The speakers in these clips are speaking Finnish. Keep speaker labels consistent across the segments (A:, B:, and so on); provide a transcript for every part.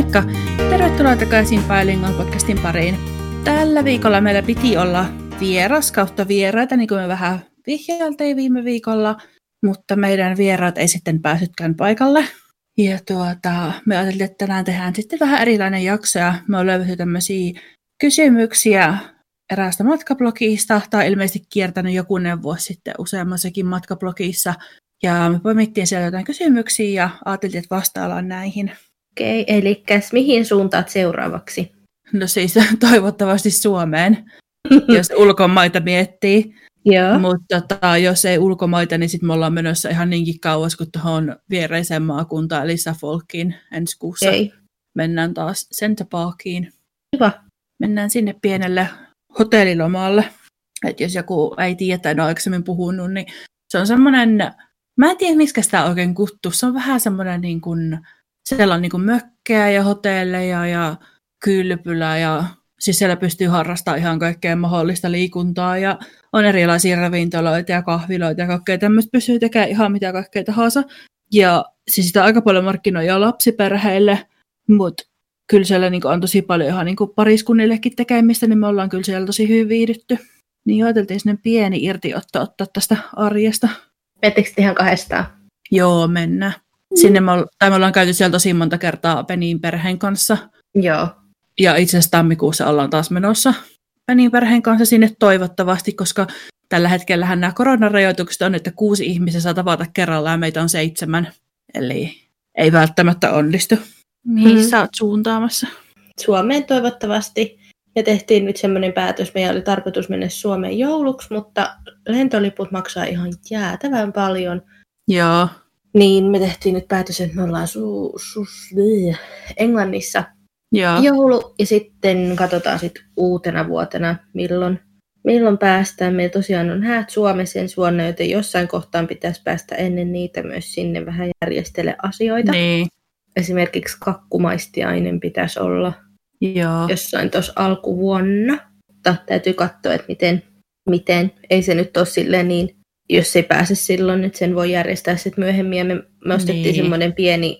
A: Moikka! Tervetuloa takaisin Bilingual podcastin pariin. Tällä viikolla meillä piti olla vieras kautta vieraita, niin kuin me vähän vihjailtiin viime viikolla, mutta meidän vieraat ei sitten pääsytkään paikalle. Ja tuota, me ajattelin, että tänään tehdään sitten vähän erilainen jakso ja me on löydetty tämmöisiä kysymyksiä eräästä matkablogista, tai ilmeisesti kiertänyt joku vuosi sitten useammassakin matkablogissa. Ja me poimittiin siellä jotain kysymyksiä ja ajattelin, että vastaillaan näihin.
B: Okei, eli mihin suuntaat seuraavaksi?
A: No siis toivottavasti Suomeen, jos ulkomaita miettii.
B: Joo.
A: Mutta tota, jos ei ulkomaita, niin sitten me ollaan menossa ihan niinkin kauas kuin tuohon viereiseen maakuntaan, eli Suffolkiin ensi kuussa.
B: Okei.
A: Mennään taas Center Parkiin.
B: Hyvä.
A: Mennään sinne pienelle hotellilomalle. Et jos joku ei tiedä tai en ole aikaisemmin puhunut, niin se on semmoinen, mä en tiedä miksi sitä oikein kuttu. Se on vähän semmoinen niin kuin, siellä on niin kuin mökkejä ja hotelleja ja kylpylä ja siis siellä pystyy harrastamaan ihan kaikkea mahdollista liikuntaa ja on erilaisia ravintoloita ja kahviloita ja kaikkea tämmöistä pystyy tekemään ihan mitä kaikkea tahansa. Ja siis sitä aika paljon markkinoja lapsiperheille, mutta kyllä siellä niin on tosi paljon ihan niin pariskunnillekin tekemistä, niin me ollaan kyllä siellä tosi hyvin viihdytty. Niin ajateltiin sinne pieni irtiotto ottaa tästä arjesta.
B: Mettekö ihan kahdestaan?
A: Joo, mennään. Sinne me, tai me ollaan käyty siellä tosi monta kertaa Penin perheen kanssa.
B: Joo.
A: Ja itse asiassa tammikuussa ollaan taas menossa Penin perheen kanssa sinne toivottavasti, koska tällä hetkellä nämä koronarajoitukset on, että kuusi ihmistä saa tavata kerrallaan ja meitä on seitsemän. Eli ei välttämättä onnistu. Mihin
B: Mm.
A: sä oot suuntaamassa?
B: Suomeen toivottavasti. Me tehtiin nyt semmoinen päätös, meidän oli tarkoitus mennä Suomeen jouluksi, mutta lentoliput maksaa ihan jäätävän paljon.
A: Joo.
B: Niin me tehtiin nyt päätös, että me ollaan su- su- bleh, Englannissa
A: Joo.
B: joulu ja sitten katsotaan sitten uutena vuotena, milloin, milloin päästään. Meillä tosiaan on häät Suomessa ensi vuonna, joten jossain kohtaan pitäisi päästä ennen niitä myös sinne vähän järjestele asioita.
A: Niin.
B: Esimerkiksi kakkumaistiainen pitäisi olla
A: Joo.
B: jossain tuossa alkuvuonna. Mutta täytyy katsoa, että miten, miten. Ei se nyt ole silleen niin, jos ei pääse silloin, että sen voi järjestää sitten myöhemmin. Ja me, me ostettiin
A: Niin.
B: semmoinen pieni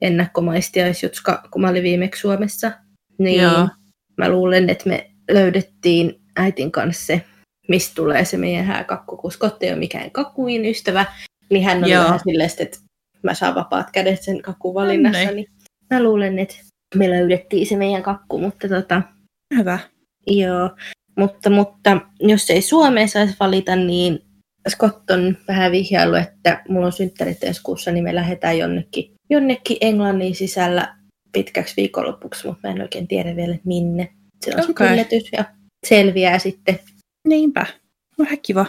B: ennakkomaistiaisjutska, kun mä olin viimeksi Suomessa. Niin
A: Joo.
B: mä luulen, että me löydettiin äitin kanssa se, mistä tulee se meidän hääkakku, kun Scott ei ole mikään kakkuin ystävä, niin hän on
A: Joo.
B: vähän silleen, että mä saan vapaat kädet sen kakkuvalinnassa,
A: niin
B: mä luulen, että me löydettiin se meidän kakku, mutta tota,
A: Hyvä.
B: joo. Mutta, mutta jos ei Suomeen saisi valita, niin Scott on vähän vihjailu, että mulla on synttärit ensi kuussa, niin me lähdetään jonnekin, jonnekin Englannin sisällä pitkäksi viikonlopuksi, mutta mä en oikein tiedä vielä, minne. Se on sitten
A: Okei.
B: yllätys ja selviää sitten.
A: Niinpä. Vähän kiva.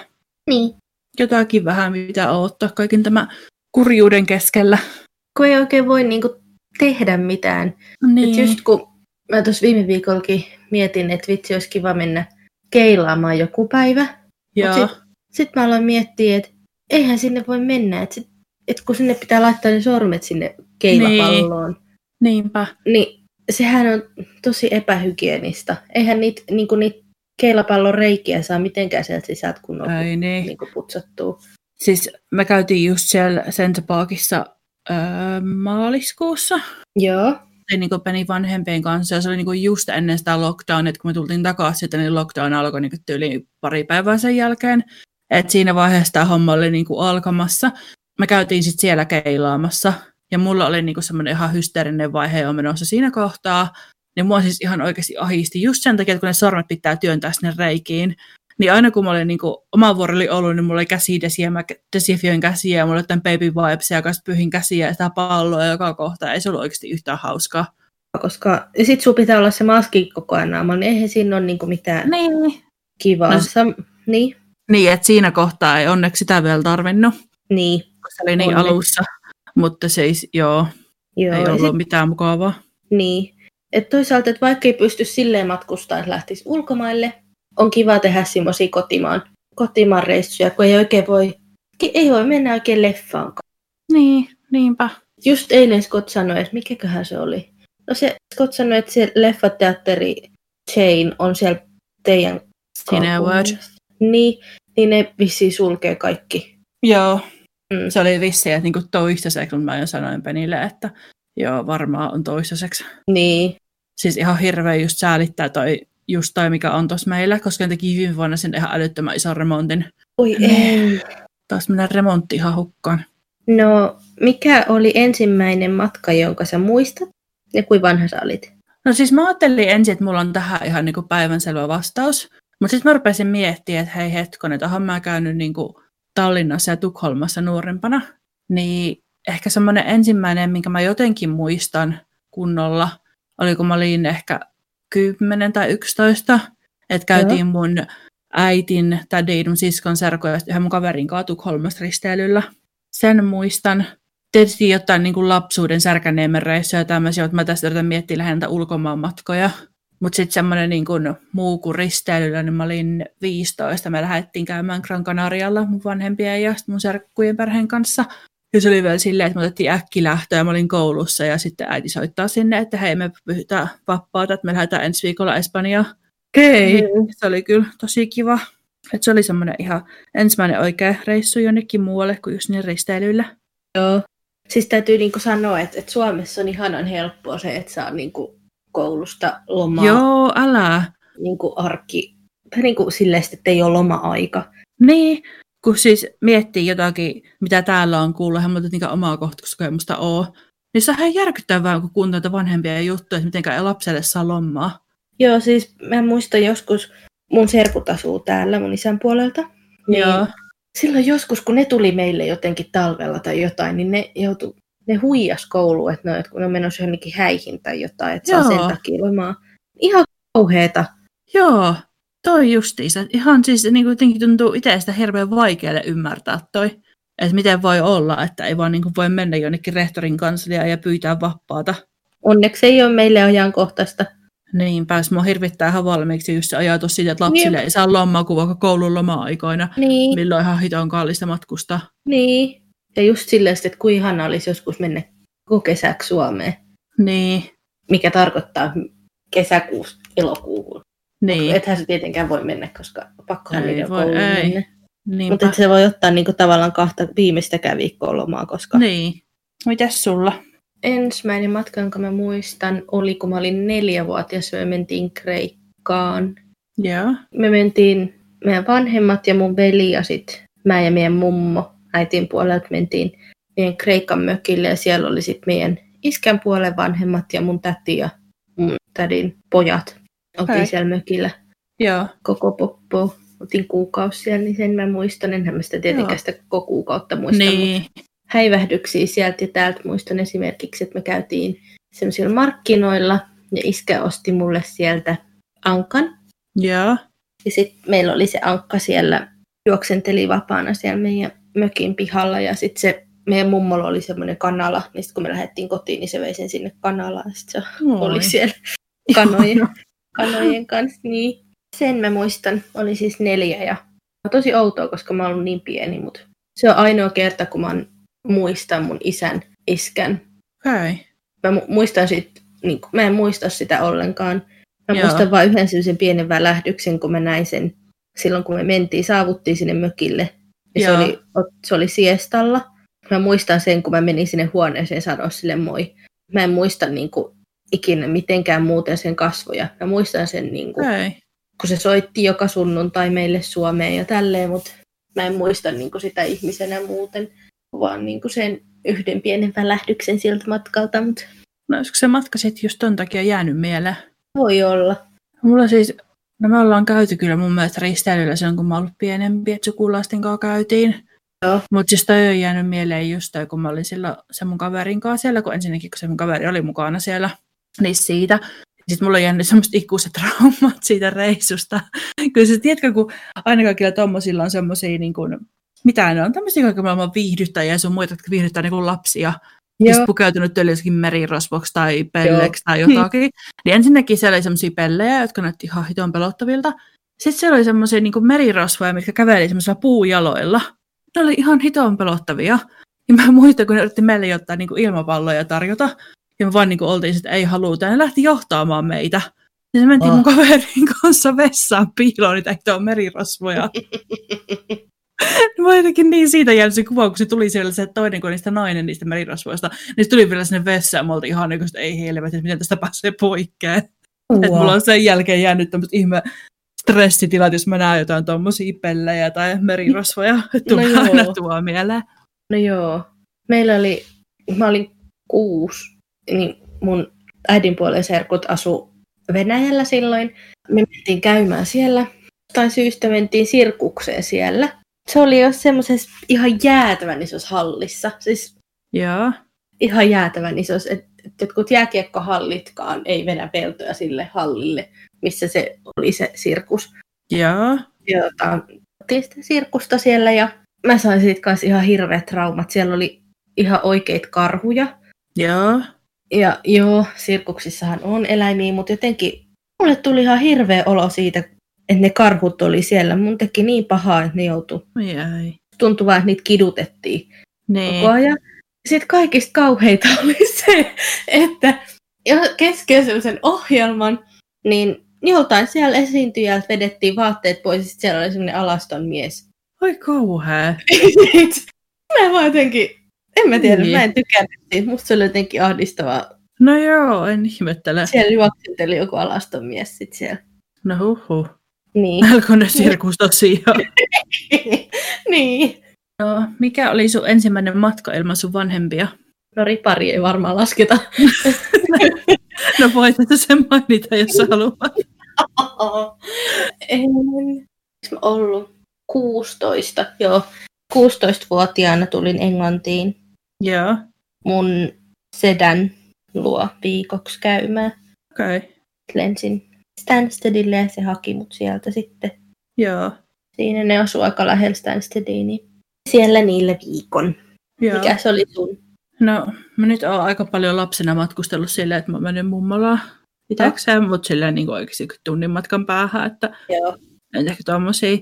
B: Niin.
A: Jotakin vähän mitä odottaa kaiken tämä kurjuuden keskellä.
B: Kun ei oikein voi niinku tehdä mitään.
A: Niin.
B: Et just kun mä tuossa viime viikollakin mietin, että vitsi olisi kiva mennä keilaamaan joku päivä.
A: Joo.
B: Sitten mä aloin miettiä, että eihän sinne voi mennä. Että sit, et kun sinne pitää laittaa ne sormet sinne keilapalloon,
A: Niinpä.
B: niin, niin sehän on tosi epähygienistä. Eihän niitä niinku niit keilapallon reikiä saa mitenkään sieltä sisältä kunnolla
A: Ei niin.
B: niinku putsattua.
A: Siis me käytiin just siellä Center Parkissa öö, maaliskuussa.
B: Joo.
A: Tein niin Penin vanhempien kanssa ja se oli niin just ennen sitä lockdownia, että kun me tultiin takaisin sieltä, niin lockdown alkoi niin tyyliin pari päivää sen jälkeen. Et siinä vaiheessa tämä homma oli niin alkamassa. Me käytiin sitten siellä keilaamassa ja mulla oli niin semmoinen ihan hysteerinen vaihe jo menossa siinä kohtaa. Niin mua siis ihan oikeasti ahisti just sen takia, että kun ne sormet pitää työntää sinne reikiin, niin aina kun mä olin niin kuin, oma vuoro oli ollut, niin mulla oli käsi desiä, mä desifioin käsiä ja mulla oli tämän baby vibes ja kanssa pyhin käsiä ja sitä palloa joka kohta. Ei se ollut oikeasti yhtään hauskaa.
B: Koska sit sun pitää olla se maski koko ajan naamalla, niin eihän siinä ole niinku mitään
A: Niin.
B: kivaa.
A: No s-
B: Sam, niin,
A: Niin, että siinä kohtaa ei onneksi sitä vielä tarvinnut,
B: niin.
A: se oli niin
B: Onneksi.
A: alussa. Mutta siis, joo,
B: Joo,
A: ei ollut
B: sit,
A: mitään mukavaa.
B: niin. Et toisaalta, että vaikka ei pysty silleen matkustaa, että lähtisi ulkomaille, on kiva tehdä semmoisia kotimaan, kotimaan reissuja, kun ei oikein voi, ei voi mennä oikein leffaan.
A: Niin, niinpä.
B: Just eilen Scott sanoi, että mikäköhän se oli. No se Scott sanoi, että se leffateatteri chain on siellä teidän
A: Cineworld.
B: Niin, niin ne vissiin sulkee kaikki.
A: Joo,
B: Mm.
A: se oli vissi, että niinku toistaiseksi, kun mä jo sanoin Penille, että Joo, varmaan on toistaiseksi.
B: Niin.
A: Siis ihan hirveä just säälittää toi, just toi, mikä on tuossa meillä, koska ne teki viime vuonna sen ihan älyttömän ison remontin.
B: Oi ei.
A: Taas mennä remontti ihan hukkaan.
B: No, mikä oli ensimmäinen matka, jonka sä muistat? Ja kuin vanha sä olit?
A: No siis mä ajattelin ensin, että mulla on tähän ihan niin kuin päivänselvä vastaus. Mutta sitten mä rupesin miettimään, että hei hetkonen, että mä käynyt niin kuin Tallinnassa ja Tukholmassa nuorempana. Niin ehkä semmoinen ensimmäinen, minkä mä jotenkin muistan kunnolla, oli kun mä olin ehkä 10 tai 11, että käytiin Joo. mun äitin, tädin, mun siskon ja yhden mun kaverin kanssa risteilyllä. Sen muistan. Tietysti jotain niin kuin lapsuuden särkänneemmän reissuja ja tämmöisiä, mutta mä tästä yritän miettiä lähinnä ulkomaan matkoja. Mutta sitten semmoinen niin kuin muu kuin risteilyllä, niin mä olin 15. Me lähdettiin käymään Gran Canarialla mun vanhempien ja mun serkkujen perheen kanssa. Ja se oli vielä silleen, että me otettiin äkkilähtö ja mä olin koulussa ja sitten äiti soittaa sinne, että hei me pyhytään vapaata, että me lähdetään ensi viikolla Espanjaan. Okei, okay. mm. se oli kyllä tosi kiva. Et se oli semmoinen ihan ensimmäinen oikea reissu jonnekin muualle kuin just niin risteilyllä.
B: Joo. Siis täytyy niinku sanoa, että, että Suomessa on ihanan helppoa se, että saa niinku koulusta lomaa.
A: Joo, älä.
B: Niinku arki, niinku silleen, että ei ole loma-aika.
A: Niin, kun siis miettii jotakin, mitä täällä on kuullut, hän muuta niinkään omaa kohtakokemusta ole, niin se on ihan järkyttävää, kun kuuntelee vanhempia juttuja, että miten lapselle saa lomaa.
B: Joo, siis mä muistan joskus, mun serkut asuu täällä mun isän puolelta. Niin Joo. Silloin joskus, kun ne tuli meille jotenkin talvella tai jotain, niin ne joutu, ne huijas kouluun, että ne, kun ne on menossa johonkin häihin tai jotain, että saa sen takia lomaa. Ihan kauheeta.
A: Joo, toi justiinsa. Ihan siis niin kuin tuntuu itsestä hirveän vaikealle ymmärtää toi. Että miten voi olla, että ei vaan niin kuin voi mennä jonnekin rehtorin kansliaan ja pyytää vapaata.
B: Onneksi ei ole meille ajankohtaista.
A: Niin, pääs mua hirvittää ihan valmiiksi just se ajatus siitä, että lapsille niin. ei saa lomaa kuin vaikka koulun loma-aikoina, niin. milloin ihan hiton kallista matkusta.
B: Niin, ja just silleen, että kuin ihana olisi joskus mennä koko kesäksi Suomeen.
A: Niin.
B: Mikä tarkoittaa kesäkuusta elokuuhun.
A: Niin.
B: Ethän se tietenkään voi mennä, koska pakkohan niiden voi, ei. mennä. Mutta se voi ottaa niinku tavallaan kahta viimeistäkään viikkoa lomaa, koska...
A: Niin. Mitäs sulla?
B: ensimmäinen matka, jonka mä muistan, oli kun mä olin neljävuotias, me mentiin Kreikkaan.
A: Joo.
B: Me mentiin, meidän vanhemmat ja mun veli ja sitten mä ja meidän mummo äitin puolelta mentiin meidän Kreikan mökille ja siellä oli sitten meidän iskän puolen vanhemmat ja mun täti ja mun tädin pojat. Oltiin Hei. siellä mökillä.
A: Joo.
B: Koko poppo. Otin kuukausi siellä, niin sen mä muistan. Enhän mä sitä tietenkään sitä koko kuukautta muista.
A: Niin. Mutta
B: häivähdyksiä sieltä ja täältä. Muistan esimerkiksi, että me käytiin sellaisilla markkinoilla ja iskä osti mulle sieltä ankan.
A: Joo.
B: Ja sitten meillä oli se ankka siellä, juoksenteli vapaana siellä meidän mökin pihalla ja sitten se meidän mummolla oli semmoinen kanala, niin sitten kun me lähdettiin kotiin, niin se vei sen sinne kanalaan ja sitten se Moi. oli siellä kanojen, kanojen kanssa. Niin. Sen mä muistan, oli siis neljä ja tosi outoa, koska mä oon niin pieni, mutta se on ainoa kerta, kun mä oon muista mun isän iskän.
A: Okay.
B: Mä muistan sit, niin mä en muista sitä ollenkaan. Mä Joo. muistan vain yhden sellaisen pienen välähdyksen, kun mä näin sen silloin, kun me mentiin, saavuttiin sinne mökille. Ja se oli, se oli siestalla. Mä muistan sen, kun mä menin sinne huoneeseen sanoa sille moi. Mä en muista niin kuin, ikinä mitenkään muuten sen kasvoja. Mä muistan sen, niin kuin, kun se soitti joka sunnuntai meille Suomeen ja tälleen, mutta mä en muista niin kuin, sitä ihmisenä muuten vaan niin kuin sen yhden pienen välähdyksen sieltä matkalta. Mutta...
A: No olisiko se matka sitten just ton takia jäänyt mieleen?
B: Voi olla.
A: Mulla siis, no me ollaan käyty kyllä mun mielestä risteilyllä silloin, kun mä ollut pienempi, että sukulaisten kanssa käytiin. Mutta siis toi on jäänyt mieleen just toi, kun mä olin sillä sen mun kaverin kanssa siellä, kun ensinnäkin kun se mun kaveri oli mukana siellä, niin siitä. Sitten mulla on jäänyt semmoista ikuiset traumat siitä reissusta. Kyllä sä tiedätkö, kun aina kaikilla tommosilla on semmoisia niin kuin, mitä ne on, tämmöisiä kaiken maailman viihdyttäjiä ja sun muita, jotka viihdyttää niin lapsia. Joo. Just pukeutunut jossakin merirosvoksi tai pelleksi tai jotakin. niin ensinnäkin siellä oli semmoisia pellejä, jotka näytti ihan hiton pelottavilta. Sitten siellä oli semmoisia niin merirosvoja, mitkä käveli semmoisilla puujaloilla. Ne oli ihan hiton pelottavia. Ja mä muistan, kun ne yritti meille jotain niin ilmapalloja tarjota. Ja me vaan niin kuin oltiin, että ei haluta. Ja ne lähti johtaamaan meitä. Ja se mentiin oh. mun kaverin kanssa vessaan piiloon niitä merirosvoja. Mä jotenkin niin siitä jäänyt se kuva, kun se tuli siellä se toinen kuin niistä nainen niistä merirosvoista. Niin se tuli vielä sinne vessaan, mä oltiin ihan niin että ei helvetti, että miten tästä pääsee poikkeen. Wow. Että mulla on sen jälkeen jäänyt tämmöiset ihme stressitilat, jos mä näen jotain tommosia pellejä tai merirosvoja. Tulee no aina tuo mieleen.
B: No joo. Meillä oli, mä olin kuusi, niin mun äidinpuolen serkut asu Venäjällä silloin. Me mentiin käymään siellä. Tai syystä mentiin sirkukseen siellä. Se oli jo semmoisessa ihan jäätävän isossa hallissa. Siis
A: Joo.
B: ihan jäätävän isossa. Että et jotkut jääkiekkohallitkaan ei vedä peltoja sille hallille, missä se oli se sirkus.
A: Joo.
B: Jota, sitä sirkusta siellä ja mä sain siitä kanssa ihan hirveät traumat. Siellä oli ihan oikeita karhuja.
A: Joo.
B: Ja joo, sirkuksissahan on eläimiä, mutta jotenkin mulle tuli ihan hirveä olo siitä, että ne karhut oli siellä. Mun teki niin pahaa, että ne joutui.
A: Jäi.
B: Tuntui vaan, että niitä kidutettiin
A: Niin.
B: koko ajan. Sitten kaikista kauheita oli se, että kesken sellaisen ohjelman, niin joltain siellä esiintyjältä vedettiin vaatteet pois, ja sitten siellä oli semmoinen alaston mies.
A: Oi kauhea.
B: mä vaan jotenkin, en mä tiedä,
A: Niin.
B: mä en tykännyt siitä. Musta se oli jotenkin ahdistavaa.
A: No joo, en ihmettele.
B: Siellä juoksenteli joku alaston mies sit siellä.
A: No huhu.
B: Niin.
A: Älkö sirkus tosiaan.
B: niin.
A: No, mikä oli sun ensimmäinen matka ilman sun vanhempia?
B: No ripari ei varmaan lasketa.
A: No voit että sen mainita, jos sä haluat.
B: en. Mä ollut 16, joo. 16-vuotiaana tulin Englantiin
A: Joo,
B: mun sedän luo viikoksi käymään.
A: okei. Okay.
B: Lensin Stanstedille ja se haki mut sieltä sitten.
A: Joo,
B: Siinä ne asuu aika lähellä Stanstedia, niin siellä niille viikon.
A: joo.
B: Mikä se oli sun?
A: No, mä nyt oon aika paljon lapsena matkustellut silleen, että mä menen mummolaan itäkseen, mutta silleen niin oikeasti tunnin matkan päähän, että
B: Joo.
A: en ehkä tommosia.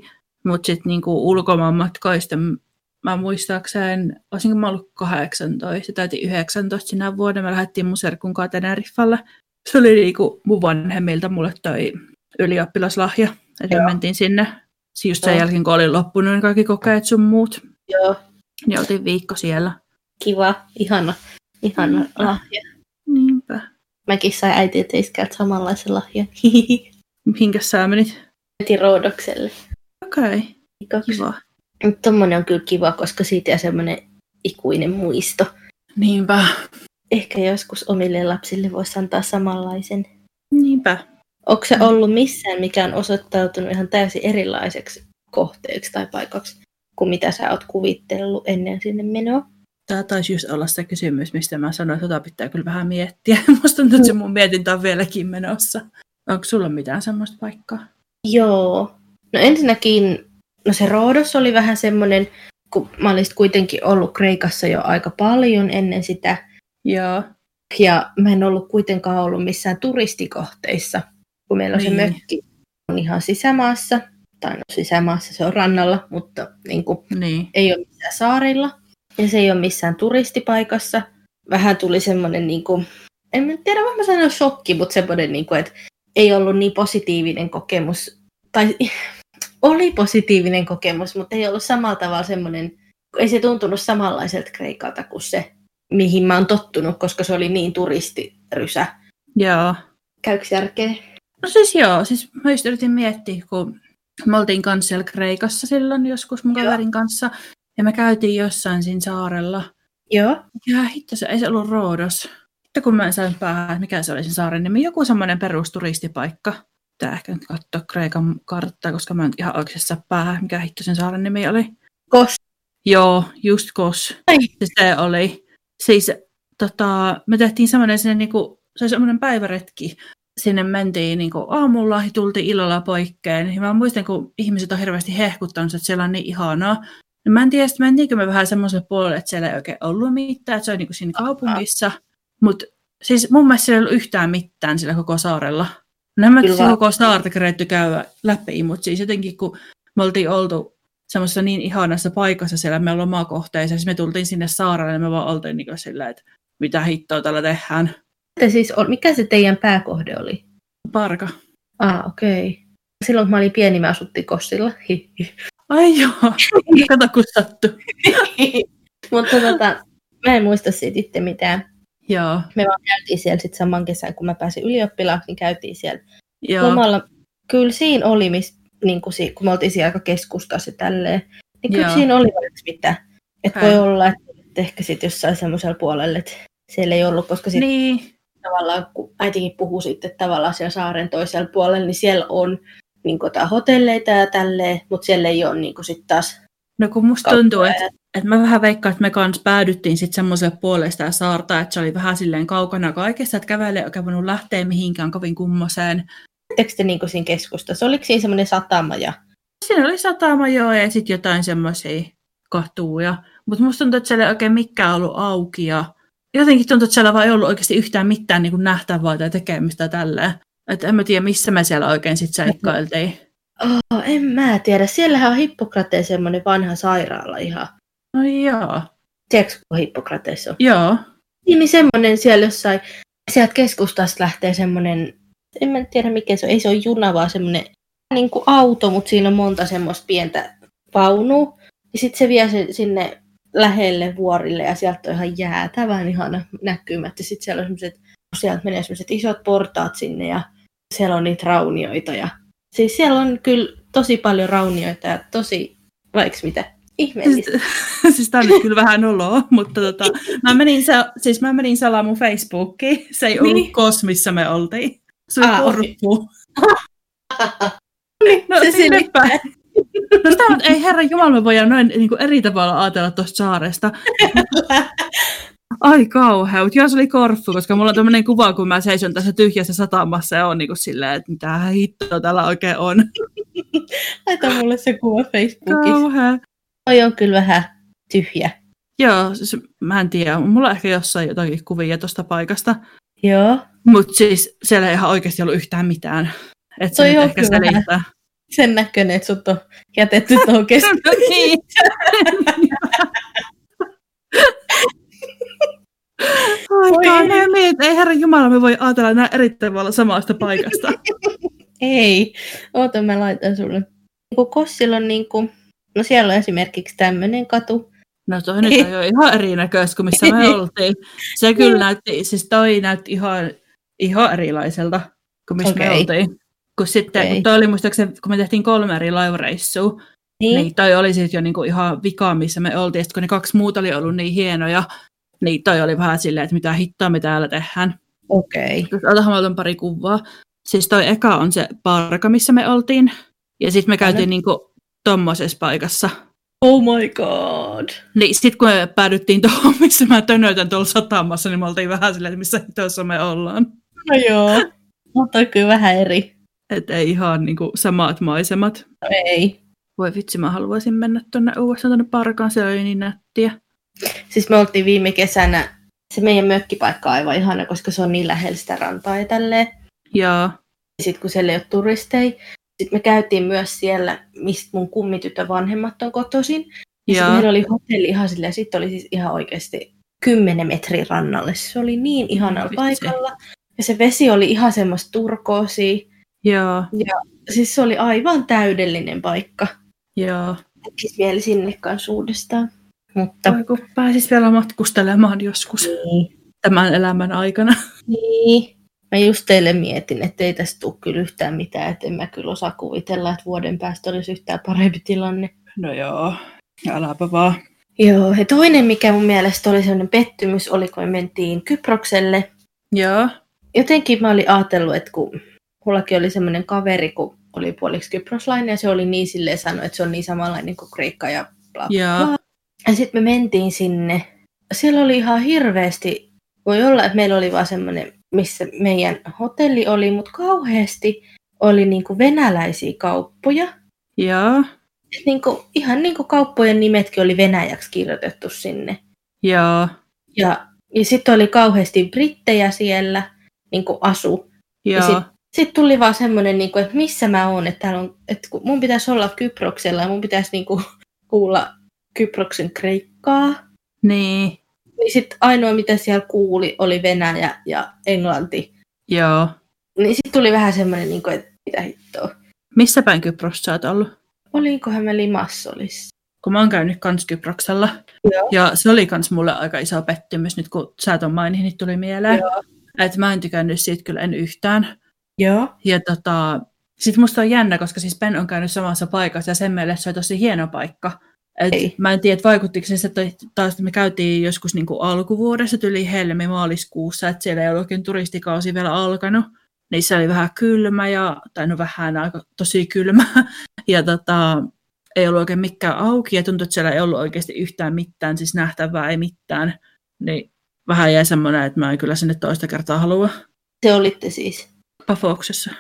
A: Mutta sitten niinku ulkomaan matkoista mä muistaakseni, olisinko mä ollut 18, täytin 19 sinä vuonna, me lähdettiin mun serkun kanssa Teneriffalle. Se oli niinku mun vanhemmilta mulle toi ylioppilaslahja, että me mentiin sinne. Siis just sen
B: Joo.
A: jälkeen, kun oli loppunut ne kaikki kokeet sun muut,
B: Joo.
A: niin oltiin viikko siellä.
B: Kiva, ihana, ihana
A: Mm.
B: lahja.
A: Niinpä.
B: Mäkin sain äiti ja teiskältä samanlaisen lahjan.
A: Mihinkä sä menit?
B: Heti Roodokselle.
A: Okei, okay, kiva.
B: Mutta tommonen on kyllä kiva, koska siitä jää semmoinen ikuinen muisto.
A: Niinpä.
B: Ehkä joskus omille lapsille voisi antaa samanlaisen.
A: Niinpä.
B: Onko se
A: Mm.
B: ollut missään, mikä on osoittautunut ihan täysin erilaiseksi kohteeksi tai paikaksi kuin mitä sä oot kuvitellut ennen sinne menoa?
A: Tämä taisi just olla se kysymys, mistä mä sanoin, että tota pitää kyllä vähän miettiä. Musta tuntuu, että se mun mietintä on vieläkin menossa. Onko sulla mitään semmoista paikkaa?
B: Joo. No ensinnäkin, no se Roodos oli vähän semmoinen, kun mä olisin kuitenkin ollut Kreikassa jo aika paljon ennen sitä,
A: Joo.
B: ja mä en ollut kuitenkaan ollut missään turistikohteissa, kun meillä on
A: Niin.
B: se mökki on ihan sisämaassa, tai no sisämaassa se on rannalla, mutta niin kuin,
A: Niin.
B: ei ole missään saarilla, ja se ei ole missään turistipaikassa. Vähän tuli semmoinen, niin kuin, en tiedä, vaan mä sanon shokki, mutta semmoinen, niin kuin, että ei ollut niin positiivinen kokemus, tai oli positiivinen kokemus, mutta ei ollut samalla tavalla semmoinen, ei se tuntunut samanlaiselta Kreikalta kuin se, mihin mä oon tottunut, koska se oli niin turistirysä.
A: Joo.
B: Käykö järkeä?
A: No siis joo, siis mä just yritin miettiä, kun me oltiin kanssa siellä Kreikassa silloin joskus mun
B: Joo.
A: kaverin kanssa. Ja me käytiin jossain siinä saarella.
B: Joo.
A: Ja hitto, se ei se ollut Roodos. Sitten kun mä en sain päähän, mikä se oli sen saaren nimi, joku semmoinen perusturistipaikka. Tää ehkä nyt katsoa Kreikan karttaa, koska mä en ihan oikeasti saa päähän, mikä hitto sen saaren nimi oli.
B: Kos.
A: Joo, just Kos.
B: Ai.
A: Se, se oli. Siis tota, me tehtiin semmoinen sinne niinku, se oli semmoinen päiväretki. Sinne mentiin niinku aamulla ja tultiin illalla poikkeen. Ja mä muistan, kun ihmiset on hirveästi hehkuttanut, että siellä on niin ihanaa. No mä en tiedä, että mentiinkö me vähän semmoiselle puolelle, että siellä ei oikein ollut mitään, että se on niinku siinä kaupungissa. Mutta siis mun mielestä siellä ei ollut yhtään mitään sillä koko saarella. No en mä
B: Kyllä
A: se
B: vaan.
A: koko saarta keretty käydä läpi, mutta siis jotenkin kun me oltiin oltu semmoisessa niin ihanassa paikassa siellä meidän lomakohteissa, siis me tultiin sinne saarelle ja me vaan oltiin niin sillä, että mitä hittoa tällä tehdään.
B: Te siis, on- mikä se teidän pääkohde oli?
A: Parka.
B: Ah, okei. Okay. Silloin kun mä olin pieni, mä asuttiin Kossilla.
A: Ai joo, kato kun sattu.
B: Mutta tota, mä en muista siitä itse mitään.
A: Joo,
B: Me vaan käytiin siellä sitten saman kesän, kun mä pääsin ylioppilaaksi, niin käytiin siellä
A: joo.
B: lomalla. Kyllä siinä oli, mis, niin kun, si, kun me oltiin siellä aika keskustassa ja tälleen, niin kyllä
A: Joo.
B: siinä oli vaikka mitä. Että voi olla, että ehkä sitten jossain semmoisella puolella, että siellä ei ollut, koska sitten
A: Niin,
B: tavallaan, kun äitikin puhuu sitten tavallaan siellä saaren toisella puolella, niin siellä on niin kuin, hotelleita ja tälleen, mutta siellä ei ole niin sitten taas
A: no kun musta tuntuu, että
B: ja
A: et mä vähän veikkaan, että me kanssa päädyttiin sitten semmoiselle puolelle sitä saarta, että se oli vähän silleen kaukana kaikesta, että kävele ei oikein voinut lähteä mihinkään kovin kummoseen.
B: Oletteko te niin kuin siinä keskustassa? Oliko siinä semmoinen satama ja
A: Siinä oli satama joo ja sitten jotain semmoisia katuja. Mutta musta tuntuu, että siellä ei oikein mikään ollut auki ja jotenkin tuntuu, että siellä vaan ei ollut oikeasti yhtään mitään niin kuin nähtävää tai tekemistä tälleen. Että en mä tiedä, missä me siellä oikein sitten seikkailtiin.
B: Oh, en mä tiedä. Siellähän on Hippokrateen semmoinen vanha sairaala ihan.
A: No joo.
B: Tiedätkö, kun Hippokrateessa on?
A: Joo.
B: Niin, niin semmoinen siellä jossain, sieltä keskustasta lähtee semmoinen, en mä tiedä mikä se on, ei se ole juna, vaan semmoinen niin kuin auto, mutta siinä on monta semmoista pientä vaunua. Ja sitten se vie sen sinne lähelle vuorille ja sieltä on ihan jäätävän ihana näkymät. Ja sitten siellä on semmoiset, sieltä menee semmoiset isot portaat sinne ja siellä on niitä raunioita. Ja, siis siellä on kyllä tosi paljon raunioita ja tosi, vaikka mitä, ihmeellistä.
A: siis tää on nyt kyllä vähän noloa, mutta tota, mä menin, siis mä menin salaa mun Facebookiin. Se ei ollut
B: Niin.
A: kos, missä me oltiin. Se
B: Ah,
A: korppu.
B: Niin,
A: No,
B: se
A: sinnepä.
B: selittää.
A: No sitä, ei herra Jumala, me voidaan noin niin kuin eri tavalla ajatella tuosta saaresta. Ai kauhea, mutta joo se oli korffu, koska mulla on tämmöinen kuva, kun mä seison tässä tyhjässä satamassa ja on niin kuin silleen, että mitä hittoa täällä oikein on.
B: Laita mulle se kuva Facebookissa.
A: Kauhea.
B: Toi on kyllä vähän tyhjä.
A: Joo, siis, mä en tiedä, mulla on ehkä jossain jotakin kuvia tuosta paikasta,
B: Joo.
A: mutta siis siellä ei ihan oikeasti ollut yhtään mitään. Että se
B: on
A: ehkä selittää.
B: Sen näköinen, että sut on jätetty tuohon kesken.
A: No niin. Ai
B: Voi
A: kauhea, miet, ei herra Jumala, me voi ajatella näin eri tavalla samasta paikasta.
B: Ei. Oota, mä laitan sulle. Niin Kossilla on niin kuin, no siellä on esimerkiksi tämmöinen katu.
A: No toi nyt on jo ihan erinäköistä kuin missä me oltiin. Se kyllä näytti, siis toi näytti ihan, ihan erilaiselta kuin missä me
B: Okei.
A: oltiin. Kun sitten,
B: Okei.
A: kun toi oli muistaakseni, kun me tehtiin kolme eri laivareissua,
B: Niin.
A: niin toi oli sitten jo niinku ihan vika, missä me oltiin. Sitten kun ne kaksi muuta oli ollut niin hienoja, niin toi oli vähän silleen, että mitä hittoa me täällä tehdään.
B: Okei.
A: Jos Otahan mä otan pari kuvaa. Siis toi eka on se parka, missä me oltiin. Ja sitten me käytiin niinku tommosessa paikassa.
B: Oh my god.
A: Niin sit kun me päädyttiin tuohon, missä mä tönötän tuolla satamassa, niin me oltiin vähän silleen, että missä hitossa me ollaan.
B: No joo. Mutta on kyllä vähän eri.
A: Että ei ihan niinku samat maisemat.
B: No ei.
A: Voi vitsi, mä haluaisin mennä tonne uudestaan tonne parkaan, se oli niin nättiä.
B: Siis me oltiin viime kesänä, se meidän mökkipaikka on aivan ihana, koska se on niin lähellä sitä rantaa ja tälleen.
A: Ja
B: Sitten kun siellä ei ole turisteja, sitten me käytiin myös siellä, mistä mun kummitytön vanhemmat on kotoisin. Ja,
A: Ja-
B: ja meillä oli hotelli ihan silleen, sitten oli siis ihan oikeasti 10 metrin rannalle. Se oli niin ihanalla paikalla. Ja se vesi oli ihan semmoista turkoosia.
A: ja,
B: Siis se oli aivan täydellinen paikka.
A: ja.
B: Tekisi mieli sinne kanssa uudestaan. Mutta
A: Voi kun pääsis vielä matkustelemaan joskus
B: niin.
A: tämän elämän aikana.
B: niin. Mä just teille mietin, että ei tästä tule kyllä yhtään mitään. Että en mä kyllä osaa kuvitella, että vuoden päästä olisi yhtään parempi tilanne.
A: No joo, äläpä vaan.
B: Joo, ja toinen, mikä mun mielestä oli sellainen pettymys, oli kun me mentiin Kyprokselle.
A: Joo,
B: Jotenkin mä olin ajatellut, että kun mullakin oli semmoinen kaveri, kun oli puoliksi kyproslainen, ja se oli niin silleen sanoi, että se on niin samanlainen kuin Kreikka ja bla bla.
A: joo.
B: Ja sitten me mentiin sinne. Siellä oli ihan hirveästi, voi olla, että meillä oli vaan semmoinen, missä meidän hotelli oli, mutta kauheasti oli niinku venäläisiä kauppoja.
A: joo,
B: Et niinku, ihan niinku kauppojen nimetkin oli venäjäksi kirjoitettu sinne.
A: joo,
B: Ja, ja sitten oli kauheasti brittejä siellä, niin kuin asu. Ja
A: joo,
B: sitten sit tuli vaan semmoinen, niin kuin, että missä mä oon, että, täällä on, että kun mun pitäisi olla Kyproksella ja mun pitäisi niin kuin, kuulla Kyproksen kreikkaa.
A: niin,
B: Niin sitten ainoa, mitä siellä kuuli, oli Venäjä ja Englanti.
A: joo.
B: Niin sitten tuli vähän semmoinen, niin kuin, että mitä hittoa.
A: Missä päin Kyprossa sä oot ollut?
B: Olinkohan me Limassolissa?
A: kun mä oon käynyt kans Kyproksella.
B: Joo.
A: Ja se oli kans mulle aika iso pettymys, nyt kun sä ton mainihin, niin tuli mieleen.
B: Joo.
A: Että mä en tykännyt siitä kyllä en yhtään.
B: Joo.
A: Ja tota, sit musta on jännä, koska siis Ben on käynyt samassa paikassa ja sen mielestä se on tosi hieno paikka. Et
B: Ei.
A: mä en tiedä, että vaikuttiko se, että taas me käytiin joskus niin kuin alkuvuodessa, tyli helmi maaliskuussa, että siellä ei ollut oikein turistikausi vielä alkanut. Niin se oli vähän kylmä, ja, tai no vähän aika tosi kylmä. Ja tota, ei ollut oikein mikään auki, ja tuntui, että siellä ei ollut oikeasti yhtään mitään, siis nähtävää ei mitään. Niin vähän jäi semmoinen, että mä en kyllä sinne toista kertaa halua.
B: Se olitte siis.
A: Foxessa.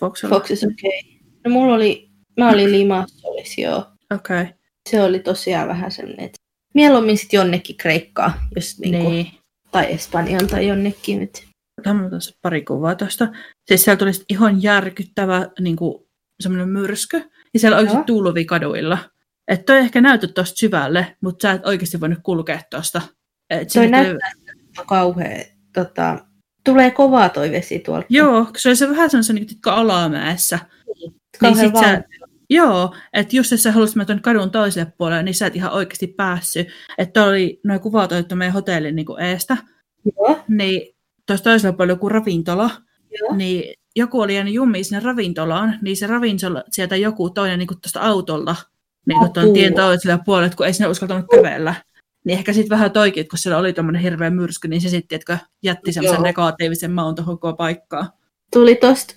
A: Foxella.
B: Foxes, okei. Okay. No mulla oli, mä olin Limassolissa, joo.
A: Okei. Okay.
B: Se oli tosiaan vähän semmoinen, että mieluummin sitten jonnekin Kreikkaa, jos niinku,
A: Niin.
B: tai Espanjaan tai jonnekin nyt.
A: Otan tuossa pari kuvaa tuosta. Siis siellä tuli ihan järkyttävä niin kuin, semmoinen myrsky. Ja siellä oikeasti tuuluvi kaduilla. Että toi ehkä näytät tuosta syvälle, mutta sä et oikeasti voinut kulkea tuosta.
B: Toi
A: tuli-
B: näyttää että on kauhea, tota, tulee kovaa toi vesi tuolta.
A: Joo, se oli se vähän semmoisen niin kuin, alamäessä.
B: kauhean
A: sit sä-. Joo, että just jos sä haluaisit mennä tuonne kadun toiselle puolelle, niin sä et ihan oikeasti päässyt. Että oli noin kuvat otettu meidän hotellin niin eestä.
B: Joo,
A: Niin tuossa toisella puolella joku ravintola.
B: joo.
A: niin joku oli jäänyt jummiin sinne ravintolaan, niin se ravintola, sieltä joku toinen niin tuosta autolla, niin tuon tien toisella puolella, kun ei sinne uskaltanut kävellä. Niin ehkä sitten vähän toikin, kun siellä oli tuommoinen hirveä myrsky, niin se sitten, että jätti semmoisen negatiivisen maun tuohon koko paikkaan.
B: Tuli tosta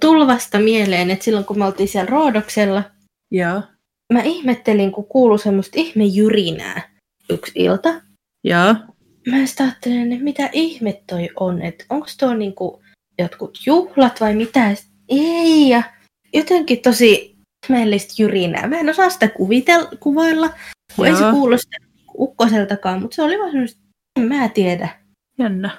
B: tulvasta mieleen, että silloin kun me oltiin siellä Roodoksella,
A: Joo.
B: mä ihmettelin, kun kuului semmoista ihme jyrinää yksi ilta.
A: Joo.
B: Mä sitten ajattelin, että mitä ihme toi on, että onko tuo niinku jotkut juhlat vai mitä. Ei, ja jotenkin tosi ihmeellistä jyrinää. Mä en osaa sitä kuvitel, kuvailla, kun ei se kuulosta ukkoseltakaan, mutta se oli vaan semmoista, en mä tiedä.
A: Jännä.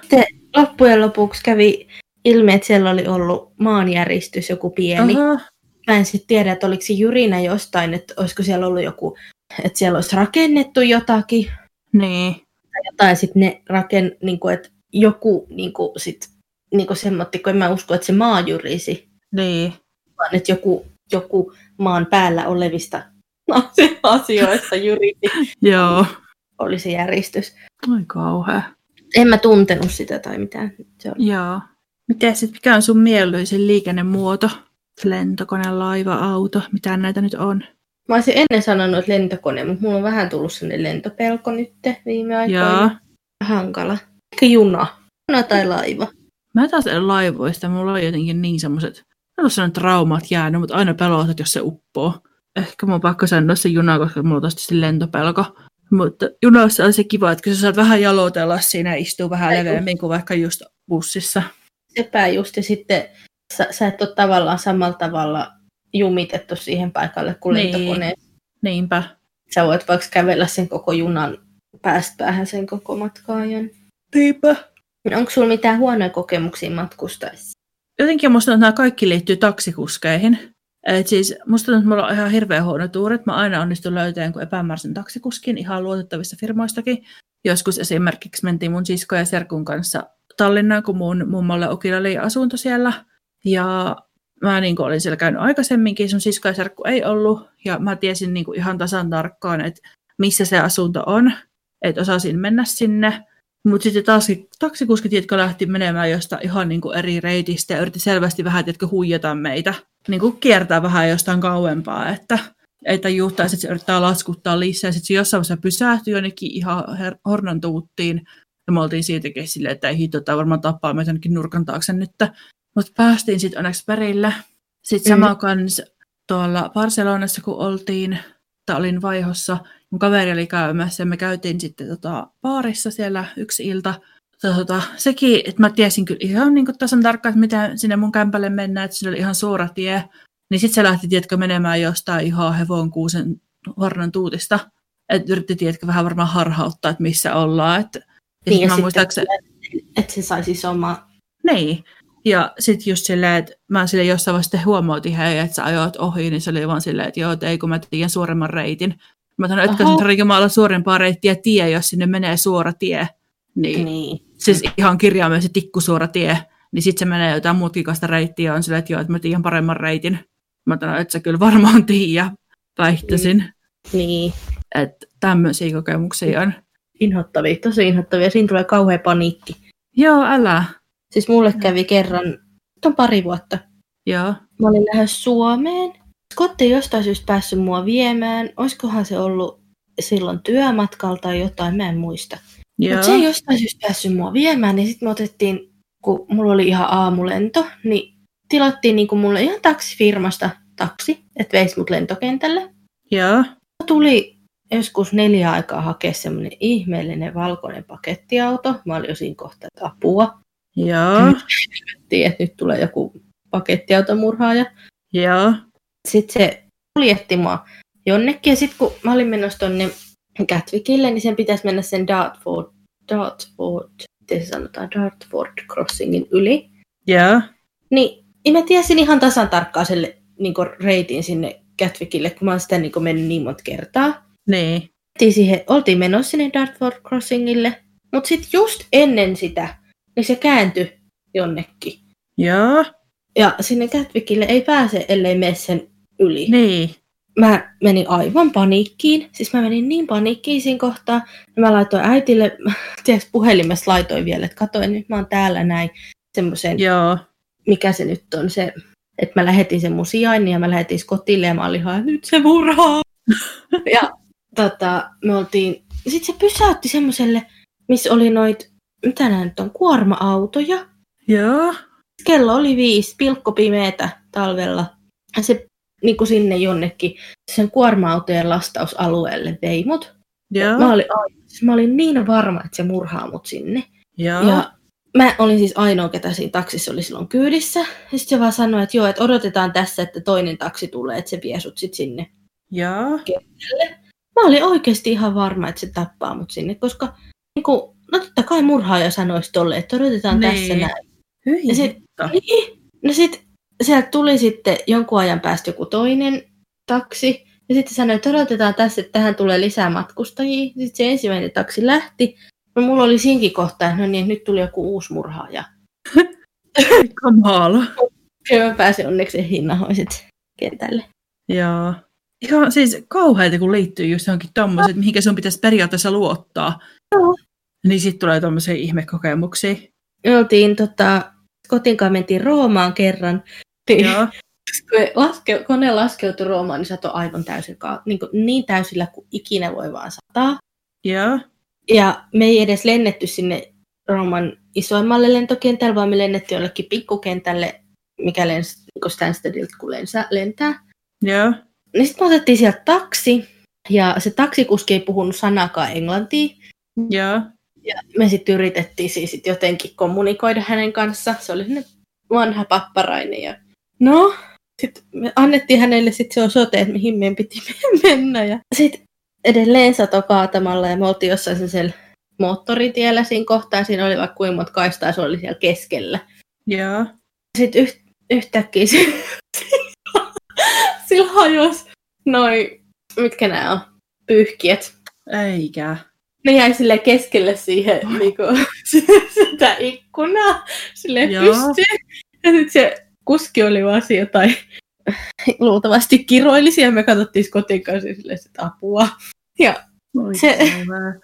B: Loppujen lopuksi kävi ilmi, että siellä oli ollut maanjäristys, joku pieni.
A: Aha.
B: Mä en sitten tiedä, että oliko se jyrinä jostain, että olisiko siellä ollut joku, että siellä olisi rakennettu jotakin,
A: Niin.
B: tai sitten ne raken, niin kuin, että joku niin kuin, sit, niin kuin semmoitti, kun en mä usko, että se maa jyrisi,
A: Niin.
B: vaan että joku, joku maan päällä olevista asioista jyrisi,
A: Joo.
B: oli se järjestys.
A: Oi kauhea.
B: En mä tuntenut sitä tai mitään. Se oli.
A: Joo. Miten sitten, mikä on sun mieluisin liikennemuoto? Lentokone, laiva, auto, mitä näitä nyt on?
B: Mä olisin ennen sanonut, että lentokone, mutta mulla on vähän tullut sellainen lentopelko nyt viime aikoina.
A: Joo.
B: Hankala. Ehkä juna. Juna tai laiva.
A: Mä taas en laivoista, mulla on jotenkin niin semmoiset, en ole sellainen traumat jäänyt, mutta aina pelotat, jos se uppoo. Ehkä mun on pakko sanoa se juna, koska mulla on tietysti lentopelko. Mutta junassa on se kiva, että kun sä saat vähän jalotella siinä ja istuu vähän leveämmin kuin vaikka just bussissa.
B: Sepä just, ja sitten sä, sä et ole tavallaan samalla tavalla jumitettu siihen paikalle kuin
A: Niin.
B: lentokone.
A: Niinpä.
B: Sä voit vaikka kävellä sen koko junan päästä päähän sen koko matkaa ajan.
A: Niinpä.
B: Onko sulla mitään huonoja kokemuksia matkustaessa?
A: Jotenkin musta tuntuu, että nämä kaikki liittyy taksikuskeihin. Et siis musta tuntuu, että mulla on ihan hirveän huono tuurit. Mä aina onnistun löytämään jonkun epämääräisen taksikuskin ihan luotettavista firmoistakin. Joskus esimerkiksi mentiin mun sisko ja serkun kanssa Tallinnaan, kun mun mummolle Okilla oli asunto siellä. Ja mä niin olin siellä käynyt aikaisemminkin, sun sisko ja serkku ei ollut. Ja mä tiesin niin ihan tasan tarkkaan, että missä se asunto on. Että osasin mennä sinne. Mutta sitten taas taksikuskit, jotka lähti menemään jostain ihan niin kuin eri reitistä ja yritti selvästi vähän, että huijata meitä. Niin kuin kiertää vähän jostain kauempaa, että että juhtaa, sitten se yrittää laskuttaa lisää. Sitten se jossain vaiheessa pysähtyi jonnekin ihan hornan tuuttiin. Ja me oltiin siitäkin silleen, että ei hitto, tämä varmaan tappaa meitä jonnekin nurkan taakse nyt. Mutta päästiin sitten onneksi perille. Sitten sama kans tuolla Barcelonassa, kun oltiin, tai olin vaihossa, mun kaveri oli käymässä ja me käytiin sitten tota, baarissa siellä yksi ilta. Tota, sekin, että mä tiesin kyllä ihan niin tasan tarkkaan, että miten sinne mun kämpälle mennään, että siinä oli ihan suora tie. Niin sitten se lähti, tiedätkö, menemään jostain ihan hevonkuusen varnan tuutista. Että yritti, tiedätkö, vähän varmaan harhauttaa, että missä ollaan. Että,
B: Niin,
A: niin,
B: ja
A: muistaakseni,
B: että se sai siis oma...
A: niin. Ja sitten just silleen, että mä sille jossain vaiheessa huomautin hei, että sä ajoit ohi, niin se oli vaan silleen, että joo, ei kun mä tiedän suoremman reitin. Mä sanoin, että tarvitsen olla suorempaa reittiä tie, jos sinne menee suora tie. Niin,
B: Niin.
A: siis ihan kirjaimellisesti tikkusuora tie. Niin sitten se menee jotain mutkikasta reittiä on silleen, että joo, että mä tiedän paremman reitin. Mä sanoin, että sä kyllä varmaan tiedä. väittäisin.
B: Niin.
A: Että tämmöisiä kokemuksia on.
B: Inhottavia, tosi inhottavia. Siinä tulee kauhea paniikki.
A: Joo, älä.
B: Siis mulle kävi kerran, on pari vuotta.
A: Joo.
B: Mä olin lähes Suomeen. Skotti ei jostain syystä päässyt mua viemään. Olisikohan se ollut silloin työmatkalla tai jotain, mä en muista.
A: Joo.
B: Mutta se ei jostain syystä päässyt mua viemään, niin sitten me otettiin, kun mulla oli ihan aamulento, niin tilattiin niin mulle ihan taksifirmasta taksi, että veisi mut lentokentälle.
A: Joo.
B: Tuli joskus neljä aikaa hakea semmoinen ihmeellinen valkoinen pakettiauto. Mä olin jo siinä kohtaa, että apua.
A: Joo.
B: Tiedät, että nyt tulee joku pakettiautomurhaaja.
A: Joo.
B: Sitten se kuljetti mua jonnekin. Ja sitten kun mä olin menossa tonne Gatwickille, niin sen pitäisi mennä sen Dartford, Dartford, miten se sanotaan, Dartford Crossingin yli.
A: Joo.
B: Niin ja mä tiesin ihan tasan tarkkaan sen niin reitin sinne Gatwickille, kun mä oon sitä niin mennyt niin monta kertaa.
A: Niin.
B: Oltiin, siihen, oltiin menossa sinne Dartford Crossingille, mutta sitten just ennen sitä, niin se kääntyi jonnekin.
A: Joo.
B: Ja sinne Gatwickille ei pääse, ellei mene sen yli.
A: Niin.
B: Mä menin aivan paniikkiin. Siis mä menin niin paniikkiin siinä kohtaa. Ja mä laitoin äitille, tiedätkö, puhelimessa laitoin vielä, että katoin, nyt mä oon täällä näin semmoisen,
A: Joo.
B: mikä se nyt on se, että mä lähetin sen mun sijainnin ja mä lähetin kotille ja mä olin ihan, nyt se murhaa. ja tota, me oltiin, sitten se pysäytti semmoiselle, missä oli noit, mitä nämä nyt on, kuorma-autoja.
A: Joo.
B: Kello oli viisi, pilkkopimeetä talvella. Ja se niin kuin sinne jonnekin sen kuorma-autojen lastausalueelle vei mut.
A: Joo.
B: Mä olin, mä olin niin varma, että se murhaa mut sinne.
A: Joo.
B: Ja mä olin siis ainoa, ketä siinä taksissa oli silloin kyydissä. Ja sitten se vaan sanoi, että joo, että odotetaan tässä, että toinen taksi tulee, että se vie sut sit sinne
A: Joo.
B: kentälle. Mä olin oikeasti ihan varma, että se tappaa mut sinne, koska niin kuin, no totta kai murhaaja sanoisi tolle, että odotetaan
A: Niin.
B: tässä näin.
A: Hyi
B: Ja sit-. Niin. No sit sieltä tuli sitten jonkun ajan päästä joku toinen taksi. Ja sitten sanoi, että odotetaan tässä, että tähän tulee lisää matkustajia. Sitten se ensimmäinen taksi lähti. No mulla oli siinkin kohta, no niin, että nyt tuli joku uusi murhaaja.
A: Kamala.
B: Ja mä pääsin onneksi hinnahoiset kentälle.
A: Joo. Ihan siis kauheita, kun liittyy just johonkin tommoset, mihinkä sun pitäisi periaatteessa luottaa.
B: Joo.
A: Niin sitten tulee tommosia ihmekokemuksia.
B: Me oltiin tota, kotinkaan mentiin Roomaan kerran. Niin,
A: Joo.
B: kun laske, kone laskeutui Roomaan, niin satoi aivan täysin, niin, kuin, niin täysillä kuin ikinä voi vaan sataa.
A: Joo.
B: Ja me ei edes lennetty sinne Rooman isoimmalle lentokentälle, vaan me lennettiin jollekin pikkukentälle, mikä lensi niin Stanstedilta, kun lensä, lentää.
A: Joo.
B: Niin sitten me otettiin sieltä taksi, ja se taksikuski ei puhunut sanakaan englantia.
A: Joo.
B: Ja me sitten yritettiin siis sit jotenkin kommunikoida hänen kanssa. Se oli sellainen vanha papparainen. Ja... No, sitten me annettiin hänelle sitten se osoite, että mihin meidän piti mennä. Ja sitten edelleen sato kaatamalla ja me oltiin jossain sellaisella moottoritiellä siinä kohtaa. Siinä oli vaikka kuinka monta kaistaa, se oli siellä keskellä.
A: Joo.
B: Sitten yht, yhtäkkiä se, sillä hajos noi, mitkä nämä on, pyyhkiät.
A: Eikä.
B: Ne jäi sille keskelle siihen niinku, sitä ikkunaa sille pystyyn. Ja sitten se kuski oli vaan jotain luultavasti kiroilisi ja me katsottiin kotiin kanssa silleen, että apua. Ja Se-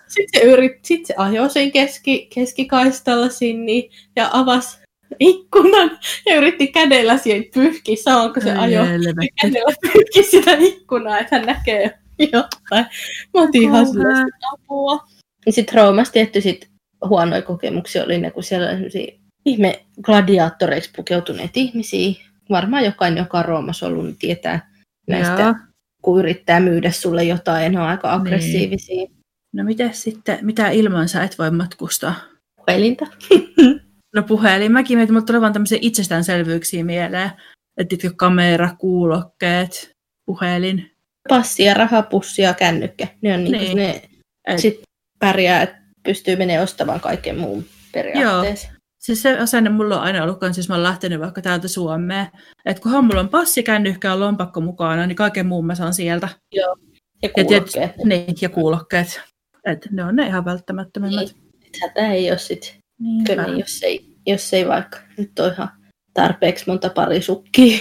B: sitten se, yrit, sit se ajoi sen keski, keskikaistalla sinne ja avasi ikkunan ja yritti kädellä siihen pyyhkiä samalla kun se ajoi.
A: helvetti.
B: Kädellä pyyhki sitä ikkunaa, että hän näkee jotain. Mä otin ihan apua. Ja sitten Roomassa tietty sit huonoja kokemuksia oli ne, kun siellä oli sellaisia ihme gladiaattoreiksi pukeutuneet ihmisiä. Varmaan jokainen, joka on Roomassa ollut, niin tietää näistä,
A: Joo.
B: kun yrittää myydä sulle jotain, ne on aika aggressiivisia.
A: No miten sitten, mitä ilman sä et voi matkustaa?
B: Puhelinta.
A: No puhelin, mäkin mietin, mutta tulee vaan tämmöisiä itsestäänselvyyksiä mieleen. Että kamera, kuulokkeet, puhelin.
B: Passi ja rahapussi ja kännykkä. Ne on niinku
A: Niin.
B: ne
A: Et,
B: sit pärjää, että pystyy menemään ostamaan kaiken muun periaatteessa.
A: Siis se asenne mulla on aina ollut, siis mä oon lähtenyt vaikka täältä Suomeen. Että kunhan mulla on passi, kännykkä ja lompakko mukana, niin kaiken muun mä saan sieltä.
B: Ja
A: Ja,
B: kuulokkeet.
A: tietysti, niin, ja kuulokkeet. Et ne on ne ihan välttämättömimmät.
B: Niin. Hätä ei ole sit
A: Niinpä.
B: Kyllä, jos ei, jos ei vaikka nyt ole ihan tarpeeksi monta parisukkia.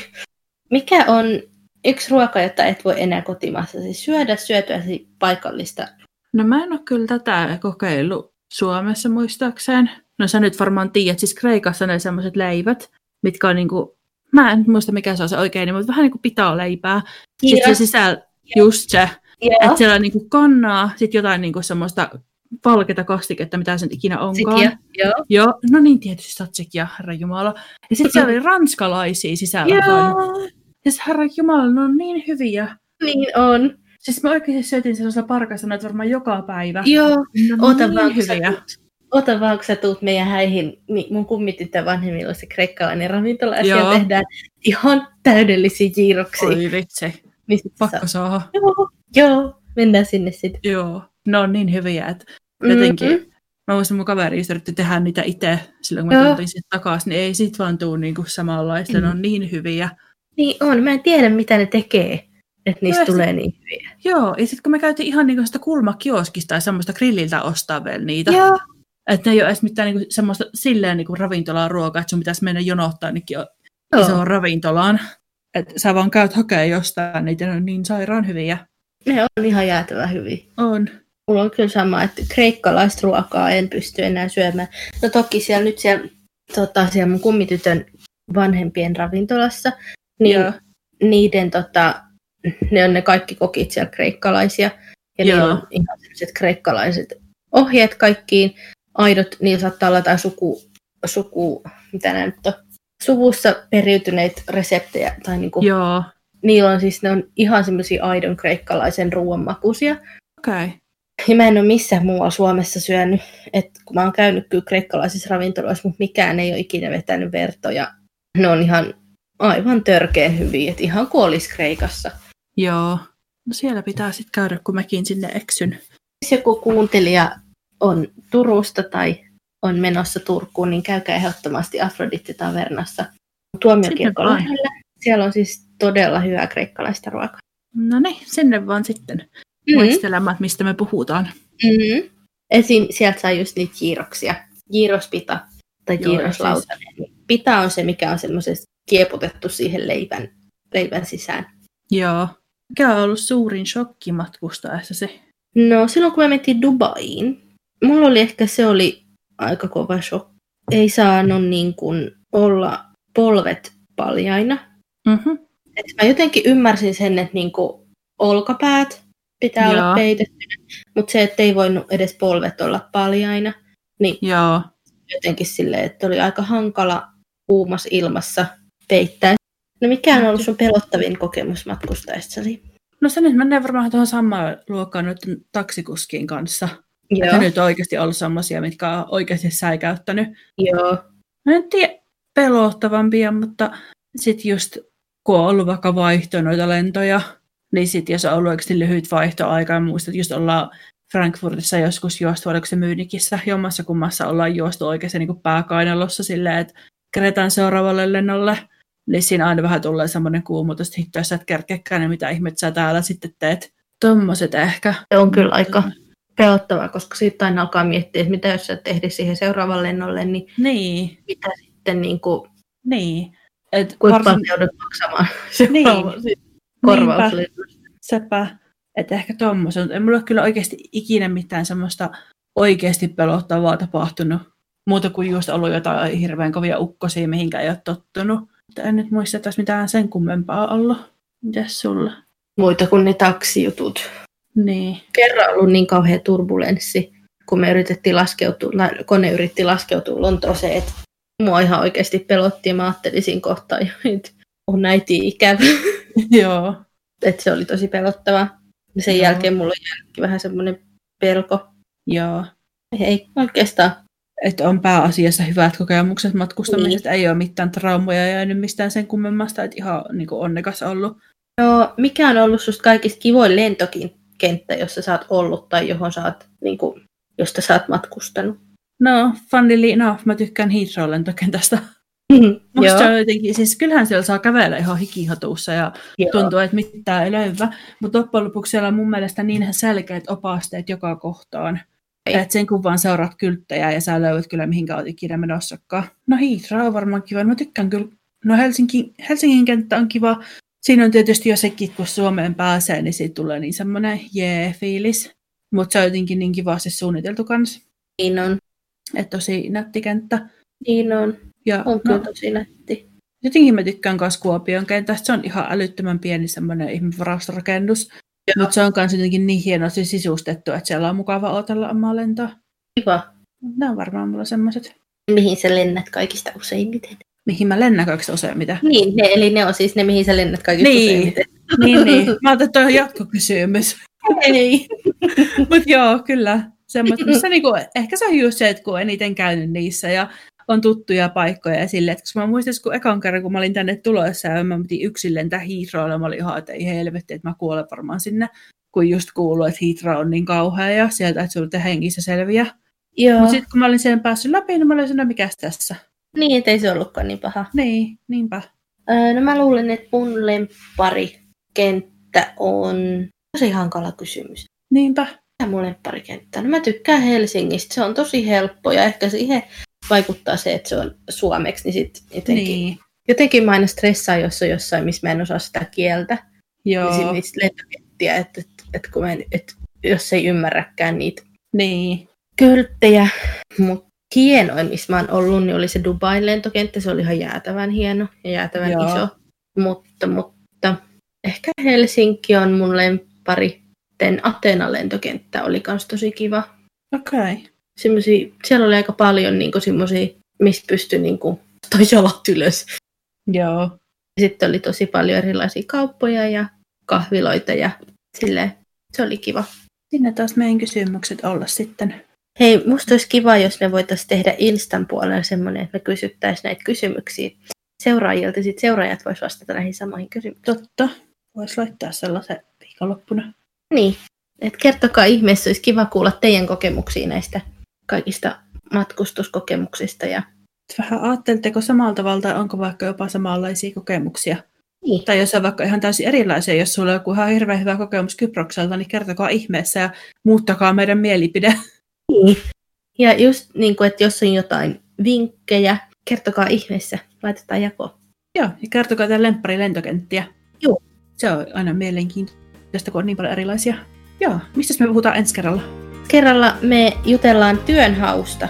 B: Mikä on yksi ruoka, jota et voi enää kotimaassa siis syödä, syötyäsi paikallista.
A: No mä en ole kyllä tätä kokeillut Suomessa muistaakseen. No sä nyt varmaan tiedät, siis Kreikassa ne semmoiset leivät, mitkä on niinku, mä en muista mikä se on se oikein, mutta vähän niin kuin pitää leipää. Sitten se sisällä, just se, että siellä on niinku kannaa, sitten jotain niinku semmoista valkeata kastiketta, mitä sen ikinä onkaan.
B: Sikia, joo.
A: Joo, no niin tietysti satsekia, herra Jumala. Ja sitten siellä oli ranskalaisia sisällä.
B: Joo,
A: Ja siis, herra Jumala, ne on niin hyviä.
B: niin on.
A: Siis mä oikeasti syötin sellaisella parkassa noita varmaan joka päivä.
B: Joo,
A: Ne on
B: Ota
A: niin
B: vaan, sä
A: hyviä.
B: ota vaan, kun sä tuut meidän häihin, niin mun kummityttö vanhemmilla se kreikkalainen ravintola, ja siellä tehdään ihan täydellisiä jiiroksia.
A: Oi vitsi,
B: Niin
A: pakko
B: saa-. Joo, joo, mennään sinne sitten.
A: Joo, ne on niin hyviä, että jotenkin...
B: Mm-mm.
A: Mä muistan, mun kaveri yritti tehdä niitä itse silloin, kun mä
B: Joo.
A: tultiin sitten takaisin, niin ei sit vaan tuu niinku samanlaista,
B: Mm.
A: ne on niin hyviä.
B: Niin on, mä en tiedä mitä ne tekee, että niistä
A: Joo,
B: tulee niin hyviä.
A: Joo, ja sitten kun me käytiin ihan niinku sitä kulmakioskista tai semmoista grilliltä ostaa vielä niitä,
B: Joo,
A: että ne ei ole edes mitään niinku semmoista silleen niinku ravintolaa ruokaa, että sun pitäisi mennä jonottaa ainakin jo isoon ravintolaan. Että sä vaan käyt hakea jostain, niitä ne on niin sairaan hyviä.
B: ne on ihan jäätävän hyviä.
A: On.
B: Mulla on kyllä sama, että kreikkalaista ruokaa en pysty enää syömään. No toki siellä nyt siellä, tota, siellä mun kummitytön vanhempien ravintolassa, niin
A: Joo.
B: niiden tota, ne on ne kaikki kokit siellä kreikkalaisia. Ja
A: Joo.
B: niillä on ihan sellaiset kreikkalaiset ohjeet kaikkiin. Aidot, niillä saattaa olla jotain suku, suku mitä nämä nyt on, suvussa periytyneitä reseptejä. Tai niinku,
A: Joo.
B: niillä on siis, ne on ihan semmoisia aidon kreikkalaisen ruoan makuisia.
A: Okei. Okay.
B: Ja mä en ole missään muualla Suomessa syönyt, että kun mä oon käynyt kyllä kreikkalaisissa ravintoloissa, mutta mikään ei ole ikinä vetänyt vertoja. Ne on ihan aivan törkeen hyviä, että ihan kuin olisi Kreikassa.
A: Joo. No siellä pitää sitten käydä, kun mäkin sinne eksyn.
B: Jos joku kuuntelija on Turusta tai on menossa Turkuun, niin käykää ehdottomasti Afrodite-tavernassa tuomiokirkon lähellä. Siellä on siis todella hyvää kreikkalaista ruokaa.
A: No niin, sinne vaan sitten. Muistelemaan, että mistä me puhutaan.
B: Mm-hmm. Esim. sieltä saa just niitä jiiroksia. Jiirospita tai
A: Joo,
B: jiiroslautanen. Siis... Pita on se, mikä on semmoisesti kieputettu siihen leivän, leivän sisään.
A: Joo. Mikä on ollut suurin shokki matkustaessasi?
B: No silloin kun me mentiin Dubaiin, mulla oli ehkä se oli aika kova shokki. Ei saanut niin kuin olla polvet paljaina.
A: Mm-hmm.
B: Et mä jotenkin ymmärsin sen, että niin kuin olkapäät pitää
A: Joo.
B: olla peitettynä, mutta se, että ei voinut edes polvet olla paljaina, niin
A: Joo.
B: jotenkin silleen, että oli aika hankala kuumassa ilmassa peittää. No mikä on ollut sun pelottavin kokemus matkustaessasi?
A: No se nyt menee varmaan tuohon samaan luokkaan nyt taksikuskin kanssa.
B: Joo,
A: Että nyt on oikeasti ollut semmoisia, mitkä on oikeasti säikäyttänyt.
B: joo,
A: Mä en tiedä pelottavampia, mutta sitten just kun on ollut vaikka vaihto noita lentoja, niin sitten jos on ollut oikeasti lyhyt vaihtoaika, ja muistat, että just ollaan Frankfurtissa joskus juostu, oliko se Myynikissä, jommassa kummassa ollaan juostu oikeasti niin pääkainalossa silleen, että keretään seuraavalle lennolle, niin siinä aina vähän tulee semmoinen kuumutus, että hitto, jos sä et kerkeäkään, niin mitä ihmettä sä täällä sitten teet. Tommoset ehkä.
B: se on kyllä aika pelottavaa, koska siitä aina alkaa miettiä, että mitä jos sä et ehdi siihen seuraavalle lennolle, niin
A: Niin,
B: mitä sitten, niin kuin,
A: niin. Et
B: kuinka
A: varsin-
B: paljon joudut maksamaan
A: Niin.
B: seuraavalle korvauslennolle.
A: Sepä, että ehkä tommosen, mutta ei mulla ole kyllä oikeasti ikinä mitään semmoista oikeasti pelottavaa tapahtunut. Muuta kuin just ollut jotain hirveän kovia ukkosia, mihinkä ei ole tottunut. Mutta en nyt muista, että mitään sen kummempaa ollut. Mitäs sulla?
B: Muita kuin ne taksijutut.
A: Niin.
B: kerran ollut niin kauhea turbulenssi, kun me yritettiin laskeutua, kone yritti laskeutua Lontooseen, että mua ihan oikeasti pelotti ja mä ajattelin siinä kohtaa, että on äiti ikävä,
A: Joo.
B: että se oli tosi pelottavaa. Ja sen
A: Joo.
B: jälkeen mulla on jäänytkin vähän semmoinen pelko.
A: Joo.
B: Ei oikeastaan.
A: Että on pääasiassa hyvät kokemukset matkustamisesta.
B: Niin.
A: Ei ole mitään traumoja jäänyt mistään sen kummemmasta. Että ihan niin kuin onnekas ollut.
B: No, mikä on ollut susta kaikista kivoin lentokenttä, jossa sä oot ollut tai johon sä oot, niin kuin, josta sä oot matkustanut?
A: No, funnily enough, mä tykkään Heathrow lentokentästä. Musta se on jotenkin, siis kyllähän siellä saa kävellä ihan hikihatussa ja
B: joo.
A: tuntuu, että mitään ei löyvä. Mutta loppujen lopuksi siellä on mun mielestä niin selkeät opasteet joka kohtaan. Että sen kun vaan seuraat kylttejä ja sä löydät kyllä mihinkä olet ikinä menossakaan. No Heathrow on varmaan kiva. Mä tykkään kyllä. No Helsinki, Helsingin kenttä on kiva. siinä on tietysti jo sekin, kun Suomeen pääsee, niin siitä tulee niin semmoinen jee-fiilis. Mutta se on jotenkin niin kivasti suunniteltu kanssa.
B: Niin on.
A: Että tosi nätti kenttä.
B: Niin on.
A: Ja,
B: On kyllä tosi nätti.
A: jotenkin mä tykkään myös Kuopion kentästä. Se on ihan älyttömän pieni semmoinen ihmevarastorakennus. Mutta se on myös jotenkin niin hienosti sisustettu, että siellä on mukava otella omaa lentoa.
B: Kiva.
A: Nämä on varmaan mulla semmoiset,
B: Mihin sä lennät kaikista useimmiten?
A: mihin mä lennän kaikista useimmiten.
B: Niin, ne, eli ne on siis ne, mihin sä lennät kaikista
A: Niin.
B: useimmiten.
A: niin, niin. Mä ajattelin, että toi on jatkokysymys.
B: Ei.
A: Mutta joo, kyllä. Semmoista, missä niinku, ehkä se on just se, että kun on eniten käynyt niissä ja on tuttuja paikkoja ja silleen, että koska mä muistan, kun ekan kerran, kun mä olin tänne tulossa ja mä piti yksin lentää Heathrowlle, mä olin ihan, että ei helvetti, että mä kuolen varmaan sinne, kun just kuuluu, että Heathrow on niin kauhea ja sieltä, että sulla hengissä selviä.
B: Joo.
A: Mutta sitten kun mä olin sen päässyt läpi, niin mä olin sanoa, mikäs tässä.
B: Niin, ettei se ollutkaan niin paha.
A: Niin, niinpä.
B: Öö, no mä luulen, että mun lempparikenttä on tosi hankala kysymys.
A: Niinpä.
B: Mikä mun lempparikenttä? No mä tykkään Helsingistä. Se on tosi helppo ja ehkä siihen vaikuttaa se, että se on suomeksi, niin sit jotenkin, niin.
A: Niin.
B: jotenkin mä aina stressaan, jos on jossain, missä mä en osaa sitä kieltä.
A: Joo.
B: Niin sit niistä lentokenttiä, että, että, että, kun mä en, että jos ei ymmärräkään niitä
A: Niin.
B: költtejä. Mutta hienoin, missä mä oon ollut, niin oli se Dubain lentokenttä. Se oli ihan jäätävän hieno ja jäätävän
A: Joo.
B: iso. Mutta, mutta ehkä Helsinki on mun lemppari. Sitten Atenan lentokenttä oli kans tosi kiva.
A: Okei. Okay.
B: Semmosia, siellä oli aika paljon niin semmoisia, missä pystyi niin kuin, toi jalat ylös.
A: Joo.
B: Sitten oli tosi paljon erilaisia kauppoja ja kahviloita ja silleen, se oli kiva.
A: Sinne taas meidän kysymykset olla sitten.
B: Hei, musta olisi kiva, jos me voitaisiin tehdä Instan puolella semmoinen, että me kysyttäisiin näitä kysymyksiä seuraajilta. Sitten seuraajat vois vastata näihin samoihin kysymyksiin.
A: Totta. Voisi laittaa sellaisen viikonloppuna.
B: Niin, että kertokaa ihmeessä, olisi kiva kuulla teidän kokemuksia näistä kaikista matkustuskokemuksista. Ja...
A: Vähän ajattelitteko samalta tavalla tai onko vaikka jopa samanlaisia kokemuksia?
B: Niin.
A: Tai jos on vaikka ihan täysin erilaisia, jos sulla on joku ihan hirveän hyvä kokemus Kyprokselta, niin kertokaa ihmeessä ja muuttakaa meidän mielipide.
B: niin. Ja just niin kuin, että jos on jotain vinkkejä, kertokaa ihmeessä, laitetaan jakoon.
A: Joo, ja kertokaa teidän lemppari lentokenttiä.
B: Joo.
A: Se on aina mielenkiintoista, kun on niin paljon erilaisia. Joo, mistä me puhutaan ensi kerralla?
B: Kerralla me jutellaan työnhausta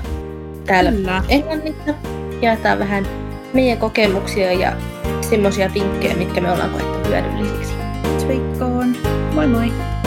B: täällä
A: Kyllä.
B: Englannissa. Jaetaan vähän meidän kokemuksia ja semmoisia vinkkejä, mitkä me ollaan koettu hyödyllisiksi.
A: Sveikkoon. Moi moi!